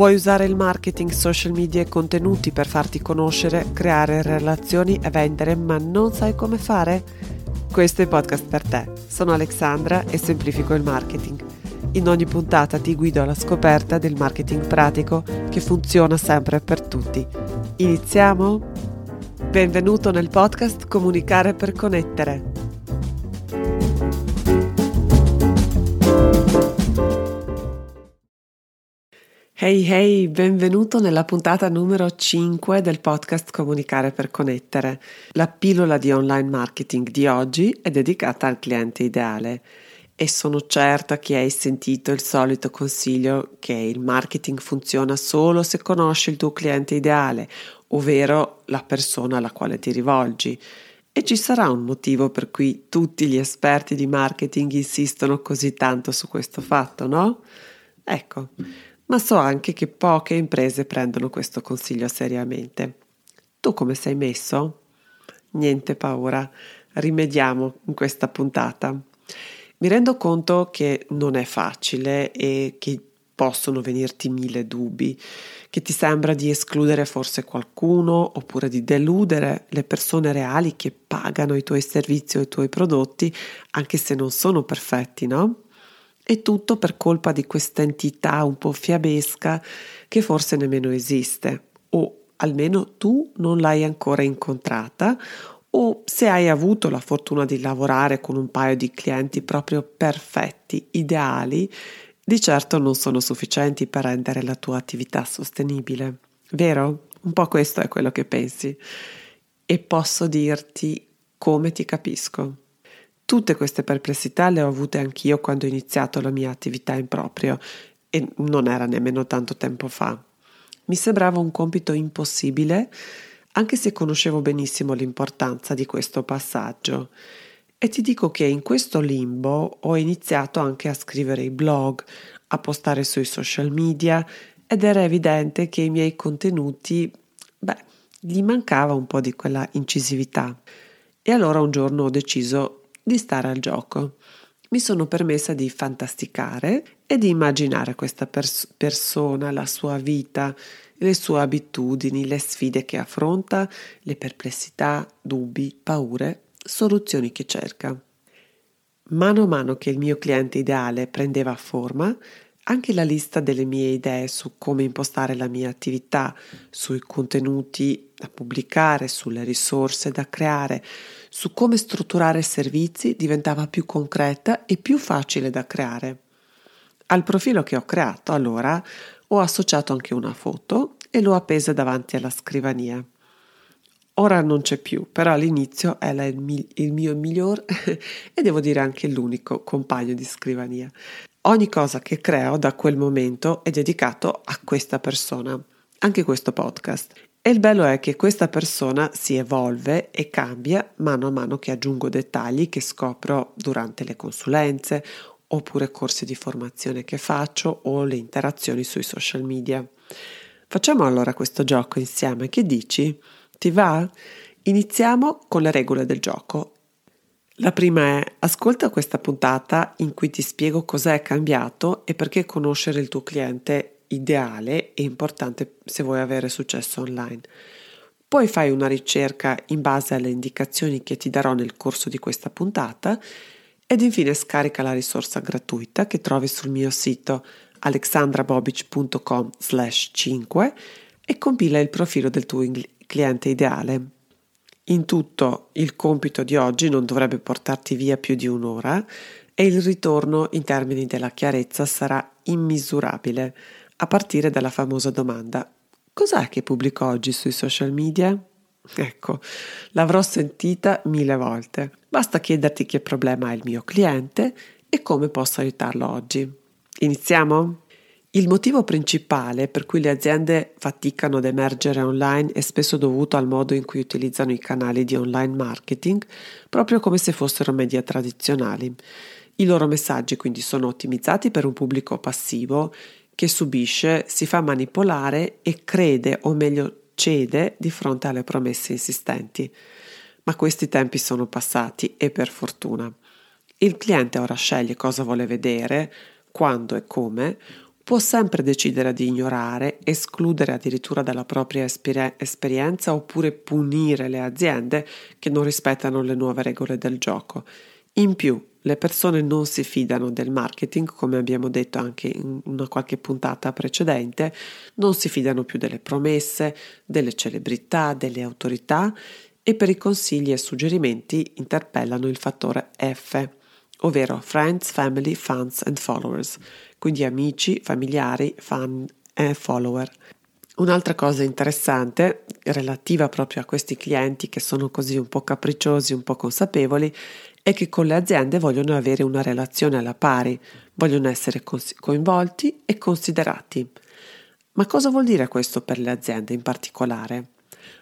Vuoi usare il marketing, social media e contenuti per farti conoscere, creare relazioni e vendere, ma non sai come fare? Questo è il podcast per te. Sono Alexandra e semplifico il marketing. In ogni puntata ti guido alla scoperta del marketing pratico che funziona sempre per tutti. Iniziamo? Benvenuto nel podcast Comunicare per connettere. Hey hey, benvenuto nella puntata numero 5 del podcast Comunicare per connettere. La pillola di online marketing di oggi è dedicata al cliente ideale e sono certa che hai sentito il solito consiglio che il marketing funziona solo se conosci il tuo cliente ideale, ovvero la persona alla quale ti rivolgi. E ci sarà un motivo per cui tutti gli esperti di marketing insistono così tanto su questo fatto, no? Ecco ma so anche che poche imprese prendono questo consiglio seriamente. Tu come sei messo? Niente paura, rimediamo in questa puntata. Mi rendo conto che non è facile e che possono venirti mille dubbi, che ti sembra di escludere forse qualcuno oppure di deludere le persone reali che pagano i tuoi servizi o i tuoi prodotti, anche se non sono perfetti, no? E tutto per colpa di questa entità un po' fiabesca che forse nemmeno esiste, o almeno tu non l'hai ancora incontrata, o se hai avuto la fortuna di lavorare con un paio di clienti proprio perfetti, ideali, di certo non sono sufficienti per rendere la tua attività sostenibile. Vero? Un po' questo è quello che pensi. E posso dirti come ti capisco. Tutte queste perplessità le ho avute anch'io quando ho iniziato la mia attività in proprio e non era nemmeno tanto tempo fa. Mi sembrava un compito impossibile, anche se conoscevo benissimo l'importanza di questo passaggio. E ti dico che in questo limbo ho iniziato anche a scrivere i blog, a postare sui social media ed era evidente che i miei contenuti, beh, gli mancava un po' di quella incisività. E allora un giorno ho deciso di stare al gioco. Mi sono permessa di fantasticare e di immaginare questa pers- persona, la sua vita, le sue abitudini, le sfide che affronta, le perplessità, dubbi, paure, soluzioni che cerca. Mano a mano che il mio cliente ideale prendeva forma, anche la lista delle mie idee su come impostare la mia attività, sui contenuti da pubblicare, sulle risorse da creare, su come strutturare servizi diventava più concreta e più facile da creare. Al profilo che ho creato, allora, ho associato anche una foto e l'ho appesa davanti alla scrivania. Ora non c'è più, però all'inizio era il, mi- il mio miglior e devo dire anche l'unico compagno di scrivania. Ogni cosa che creo da quel momento è dedicato a questa persona, anche questo podcast. E il bello è che questa persona si evolve e cambia mano a mano che aggiungo dettagli che scopro durante le consulenze oppure corsi di formazione che faccio o le interazioni sui social media. Facciamo allora questo gioco insieme, che dici? Ti va? Iniziamo con le regole del gioco la prima è ascolta questa puntata in cui ti spiego cosa è cambiato e perché conoscere il tuo cliente ideale è importante se vuoi avere successo online. Poi fai una ricerca in base alle indicazioni che ti darò nel corso di questa puntata ed infine scarica la risorsa gratuita che trovi sul mio sito alexandrabobic.com 5 e compila il profilo del tuo cliente ideale. In tutto il compito di oggi non dovrebbe portarti via più di un'ora e il ritorno in termini della chiarezza sarà immisurabile, a partire dalla famosa domanda Cos'è che pubblico oggi sui social media? Ecco, l'avrò sentita mille volte. Basta chiederti che problema ha il mio cliente e come posso aiutarlo oggi. Iniziamo? Il motivo principale per cui le aziende faticano ad emergere online è spesso dovuto al modo in cui utilizzano i canali di online marketing, proprio come se fossero media tradizionali. I loro messaggi quindi sono ottimizzati per un pubblico passivo che subisce, si fa manipolare e crede o meglio cede di fronte alle promesse insistenti. Ma questi tempi sono passati e per fortuna. Il cliente ora sceglie cosa vuole vedere, quando e come, può sempre decidere di ignorare, escludere addirittura dalla propria esper- esperienza oppure punire le aziende che non rispettano le nuove regole del gioco. In più, le persone non si fidano del marketing, come abbiamo detto anche in una qualche puntata precedente, non si fidano più delle promesse, delle celebrità, delle autorità e per i consigli e suggerimenti interpellano il fattore F, ovvero Friends, Family, Fans and Followers, quindi amici, familiari, fan e follower. Un'altra cosa interessante relativa proprio a questi clienti che sono così un po' capricciosi, un po' consapevoli, è che con le aziende vogliono avere una relazione alla pari, vogliono essere coinvolti e considerati. Ma cosa vuol dire questo per le aziende in particolare?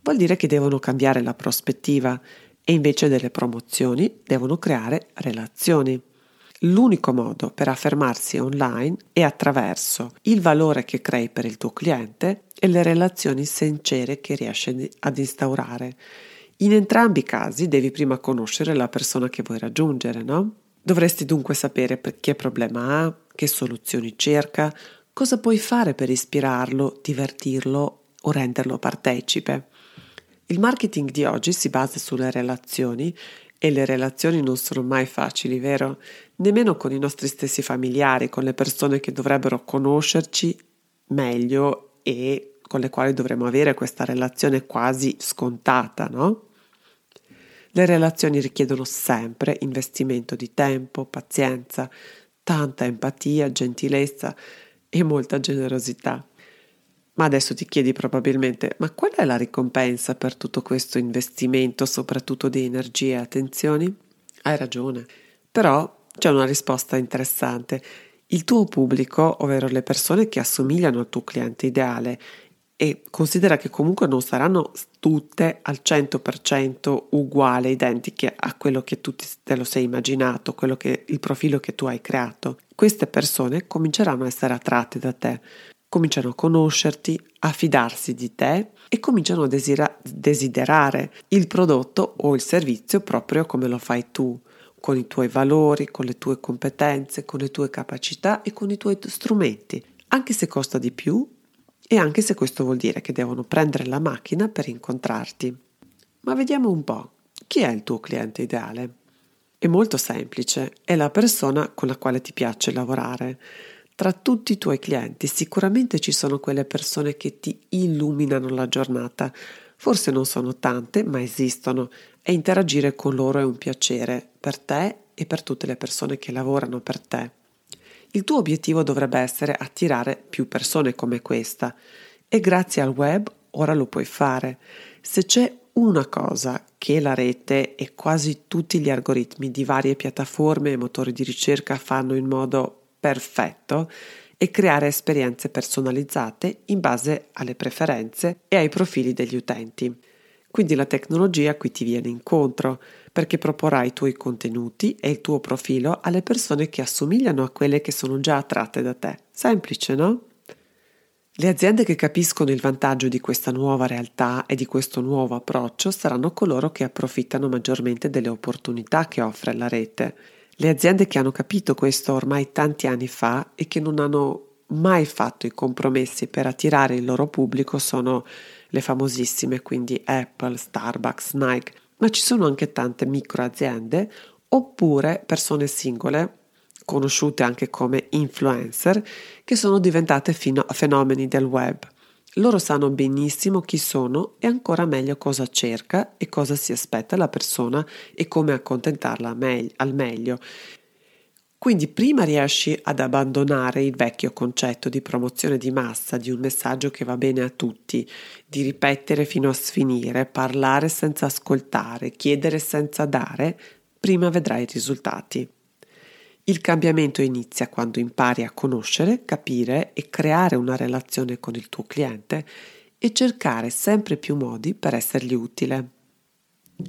Vuol dire che devono cambiare la prospettiva e invece delle promozioni devono creare relazioni. L'unico modo per affermarsi online è attraverso il valore che crei per il tuo cliente e le relazioni sincere che riesci ad instaurare. In entrambi i casi devi prima conoscere la persona che vuoi raggiungere, no? Dovresti dunque sapere che problema ha, che soluzioni cerca, cosa puoi fare per ispirarlo, divertirlo o renderlo partecipe. Il marketing di oggi si basa sulle relazioni e le relazioni non sono mai facili, vero? Nemmeno con i nostri stessi familiari, con le persone che dovrebbero conoscerci meglio e con le quali dovremmo avere questa relazione quasi scontata, no? Le relazioni richiedono sempre investimento di tempo, pazienza, tanta empatia, gentilezza e molta generosità. Ma adesso ti chiedi probabilmente, ma qual è la ricompensa per tutto questo investimento, soprattutto di energie e attenzioni? Hai ragione, però c'è una risposta interessante. Il tuo pubblico, ovvero le persone che assomigliano al tuo cliente ideale e considera che comunque non saranno tutte al 100% uguali, identiche a quello che tu te lo sei immaginato, quello che, il profilo che tu hai creato. Queste persone cominceranno a essere attratte da te, cominciano a conoscerti, a fidarsi di te e cominciano a desira- desiderare il prodotto o il servizio proprio come lo fai tu con i tuoi valori, con le tue competenze, con le tue capacità e con i tuoi strumenti. Anche se costa di più, e anche se questo vuol dire che devono prendere la macchina per incontrarti. Ma vediamo un po', chi è il tuo cliente ideale? È molto semplice, è la persona con la quale ti piace lavorare. Tra tutti i tuoi clienti sicuramente ci sono quelle persone che ti illuminano la giornata. Forse non sono tante, ma esistono e interagire con loro è un piacere per te e per tutte le persone che lavorano per te. Il tuo obiettivo dovrebbe essere attirare più persone come questa e grazie al web ora lo puoi fare. Se c'è una cosa che la rete e quasi tutti gli algoritmi di varie piattaforme e motori di ricerca fanno in modo perfetto è creare esperienze personalizzate in base alle preferenze e ai profili degli utenti. Quindi la tecnologia qui ti viene incontro perché proporrai i tuoi contenuti e il tuo profilo alle persone che assomigliano a quelle che sono già attratte da te. Semplice, no? Le aziende che capiscono il vantaggio di questa nuova realtà e di questo nuovo approccio saranno coloro che approfittano maggiormente delle opportunità che offre la rete. Le aziende che hanno capito questo ormai tanti anni fa e che non hanno mai fatto i compromessi per attirare il loro pubblico sono le famosissime, quindi Apple, Starbucks, Nike, ma ci sono anche tante micro aziende oppure persone singole conosciute anche come influencer, che sono diventate fenomeni del web. Loro sanno benissimo chi sono e ancora meglio cosa cerca e cosa si aspetta la persona e come accontentarla al meglio. Quindi prima riesci ad abbandonare il vecchio concetto di promozione di massa di un messaggio che va bene a tutti, di ripetere fino a sfinire, parlare senza ascoltare, chiedere senza dare, prima vedrai i risultati. Il cambiamento inizia quando impari a conoscere, capire e creare una relazione con il tuo cliente e cercare sempre più modi per essergli utile.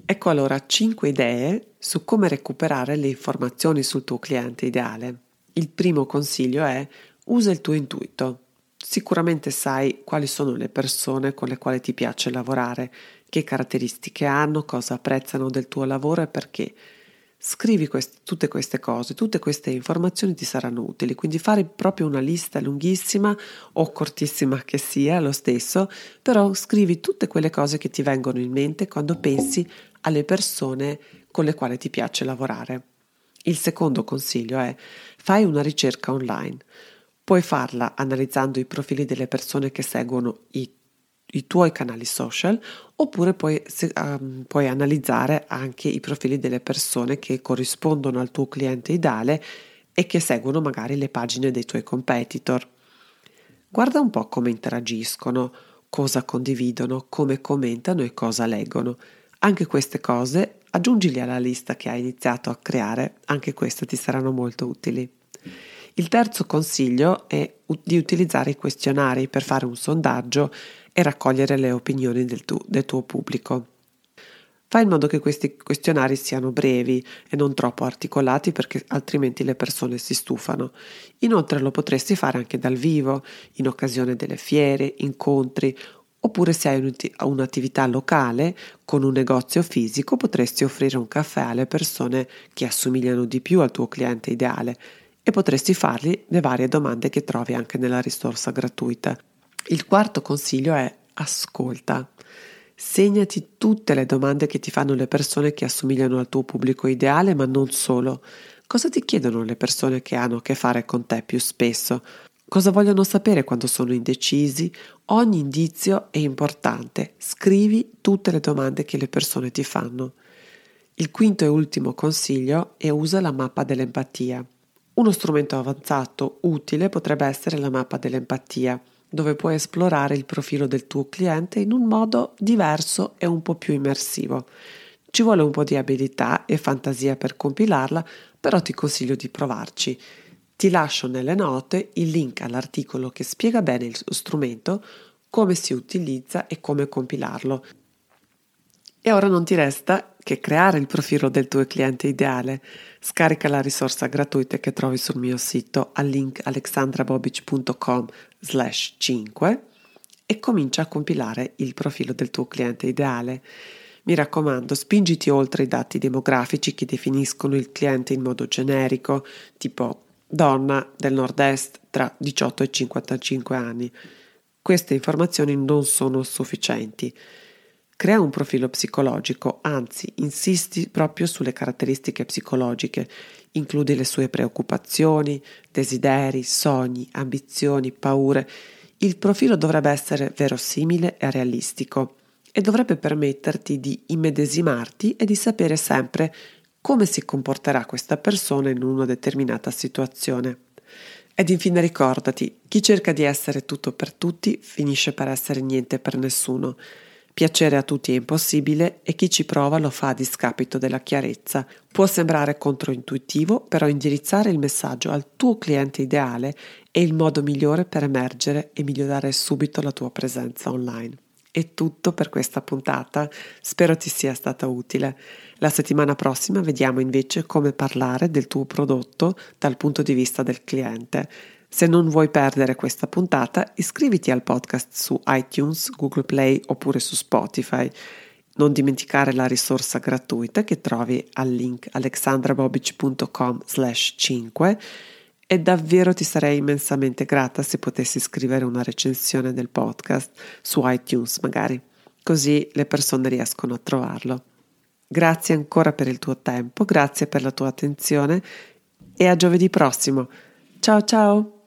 Ecco allora 5 idee su come recuperare le informazioni sul tuo cliente ideale. Il primo consiglio è usa il tuo intuito. Sicuramente sai quali sono le persone con le quali ti piace lavorare, che caratteristiche hanno, cosa apprezzano del tuo lavoro e perché. Scrivi queste, tutte queste cose, tutte queste informazioni ti saranno utili, quindi fare proprio una lista lunghissima o cortissima che sia lo stesso, però scrivi tutte quelle cose che ti vengono in mente quando pensi alle persone con le quali ti piace lavorare. Il secondo consiglio è fai una ricerca online. Puoi farla analizzando i profili delle persone che seguono i i tuoi canali social oppure puoi, se, um, puoi analizzare anche i profili delle persone che corrispondono al tuo cliente ideale e che seguono magari le pagine dei tuoi competitor. Guarda un po' come interagiscono, cosa condividono, come commentano e cosa leggono. Anche queste cose aggiungili alla lista che hai iniziato a creare, anche queste ti saranno molto utili. Il terzo consiglio è di utilizzare i questionari per fare un sondaggio e raccogliere le opinioni del, tu, del tuo pubblico. Fai in modo che questi questionari siano brevi e non troppo articolati perché altrimenti le persone si stufano. Inoltre lo potresti fare anche dal vivo, in occasione delle fiere, incontri, oppure se hai un'attività locale con un negozio fisico potresti offrire un caffè alle persone che assomigliano di più al tuo cliente ideale e potresti fargli le varie domande che trovi anche nella risorsa gratuita. Il quarto consiglio è ascolta. Segnati tutte le domande che ti fanno le persone che assomigliano al tuo pubblico ideale, ma non solo. Cosa ti chiedono le persone che hanno a che fare con te più spesso? Cosa vogliono sapere quando sono indecisi? Ogni indizio è importante. Scrivi tutte le domande che le persone ti fanno. Il quinto e ultimo consiglio è usa la mappa dell'empatia. Uno strumento avanzato utile potrebbe essere la mappa dell'empatia dove puoi esplorare il profilo del tuo cliente in un modo diverso e un po' più immersivo. Ci vuole un po' di abilità e fantasia per compilarla, però ti consiglio di provarci. Ti lascio nelle note il link all'articolo che spiega bene il strumento, come si utilizza e come compilarlo. E ora non ti resta che creare il profilo del tuo cliente ideale. Scarica la risorsa gratuita che trovi sul mio sito al link alexandrabobic.com slash 5 e comincia a compilare il profilo del tuo cliente ideale. Mi raccomando, spingiti oltre i dati demografici che definiscono il cliente in modo generico, tipo donna del nord-est tra 18 e 55 anni. Queste informazioni non sono sufficienti. Crea un profilo psicologico, anzi insisti proprio sulle caratteristiche psicologiche, includi le sue preoccupazioni, desideri, sogni, ambizioni, paure. Il profilo dovrebbe essere verosimile e realistico e dovrebbe permetterti di immedesimarti e di sapere sempre come si comporterà questa persona in una determinata situazione. Ed infine ricordati, chi cerca di essere tutto per tutti finisce per essere niente per nessuno. Piacere a tutti è impossibile e chi ci prova lo fa a discapito della chiarezza. Può sembrare controintuitivo, però indirizzare il messaggio al tuo cliente ideale è il modo migliore per emergere e migliorare subito la tua presenza online. È tutto per questa puntata, spero ti sia stata utile. La settimana prossima vediamo invece come parlare del tuo prodotto dal punto di vista del cliente. Se non vuoi perdere questa puntata, iscriviti al podcast su iTunes, Google Play oppure su Spotify. Non dimenticare la risorsa gratuita che trovi al link alexandrabobic.com slash 5 e davvero ti sarei immensamente grata se potessi scrivere una recensione del podcast su iTunes magari, così le persone riescono a trovarlo. Grazie ancora per il tuo tempo, grazie per la tua attenzione e a giovedì prossimo. Ciao ciao!